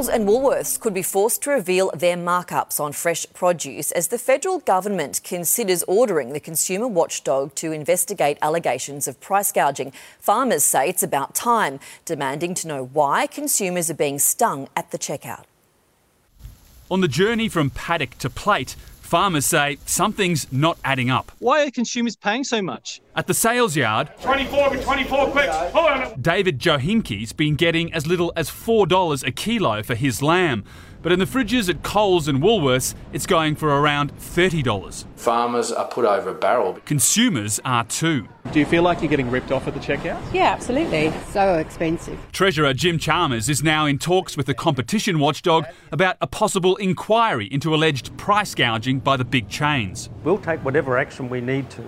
Coles and Woolworths could be forced to reveal their markups on fresh produce as the federal government considers ordering the consumer watchdog to investigate allegations of price gouging. Farmers say it's about time, demanding to know why consumers are being stung at the checkout. On the journey from paddock to plate, farmers say something's not adding up. Why are consumers paying so much? At the sales yard, 24 with 24 quick. David Johinke's been getting as little as $4 a kilo for his lamb. But in the fridges at Coles and Woolworths, it's going for around $30. Farmers are put over a barrel. Consumers are too. Do you feel like you're getting ripped off at the checkout? Yeah, absolutely. So expensive. Treasurer Jim Chalmers is now in talks with the competition watchdog about a possible inquiry into alleged price gouging by the big chains. We'll take whatever action we need to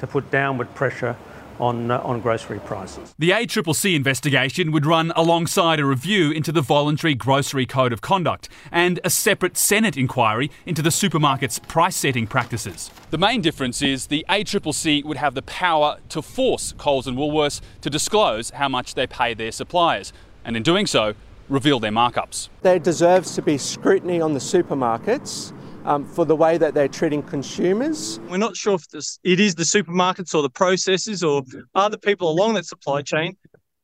to put downward pressure on, uh, on grocery prices. The ACCC investigation would run alongside a review into the voluntary grocery code of conduct and a separate Senate inquiry into the supermarket's price setting practices. The main difference is the ACCC would have the power to force Coles and Woolworths to disclose how much they pay their suppliers, and in doing so, reveal their markups. There deserves to be scrutiny on the supermarkets um, for the way that they're treating consumers. We're not sure if this, it is the supermarkets or the processors or other people along that supply chain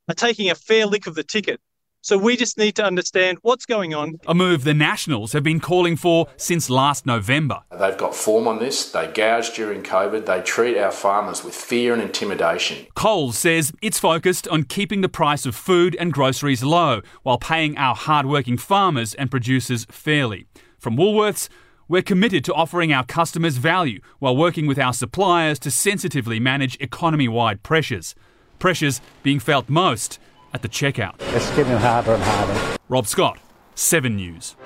are taking a fair lick of the ticket. So we just need to understand what's going on. A move the Nationals have been calling for since last November. They've got form on this. They gouge during COVID. They treat our farmers with fear and intimidation. Coles says it's focused on keeping the price of food and groceries low while paying our hardworking farmers and producers fairly. From Woolworths, we're committed to offering our customers value while working with our suppliers to sensitively manage economy wide pressures. Pressures being felt most at the checkout. It's getting harder and harder. Rob Scott, 7 News.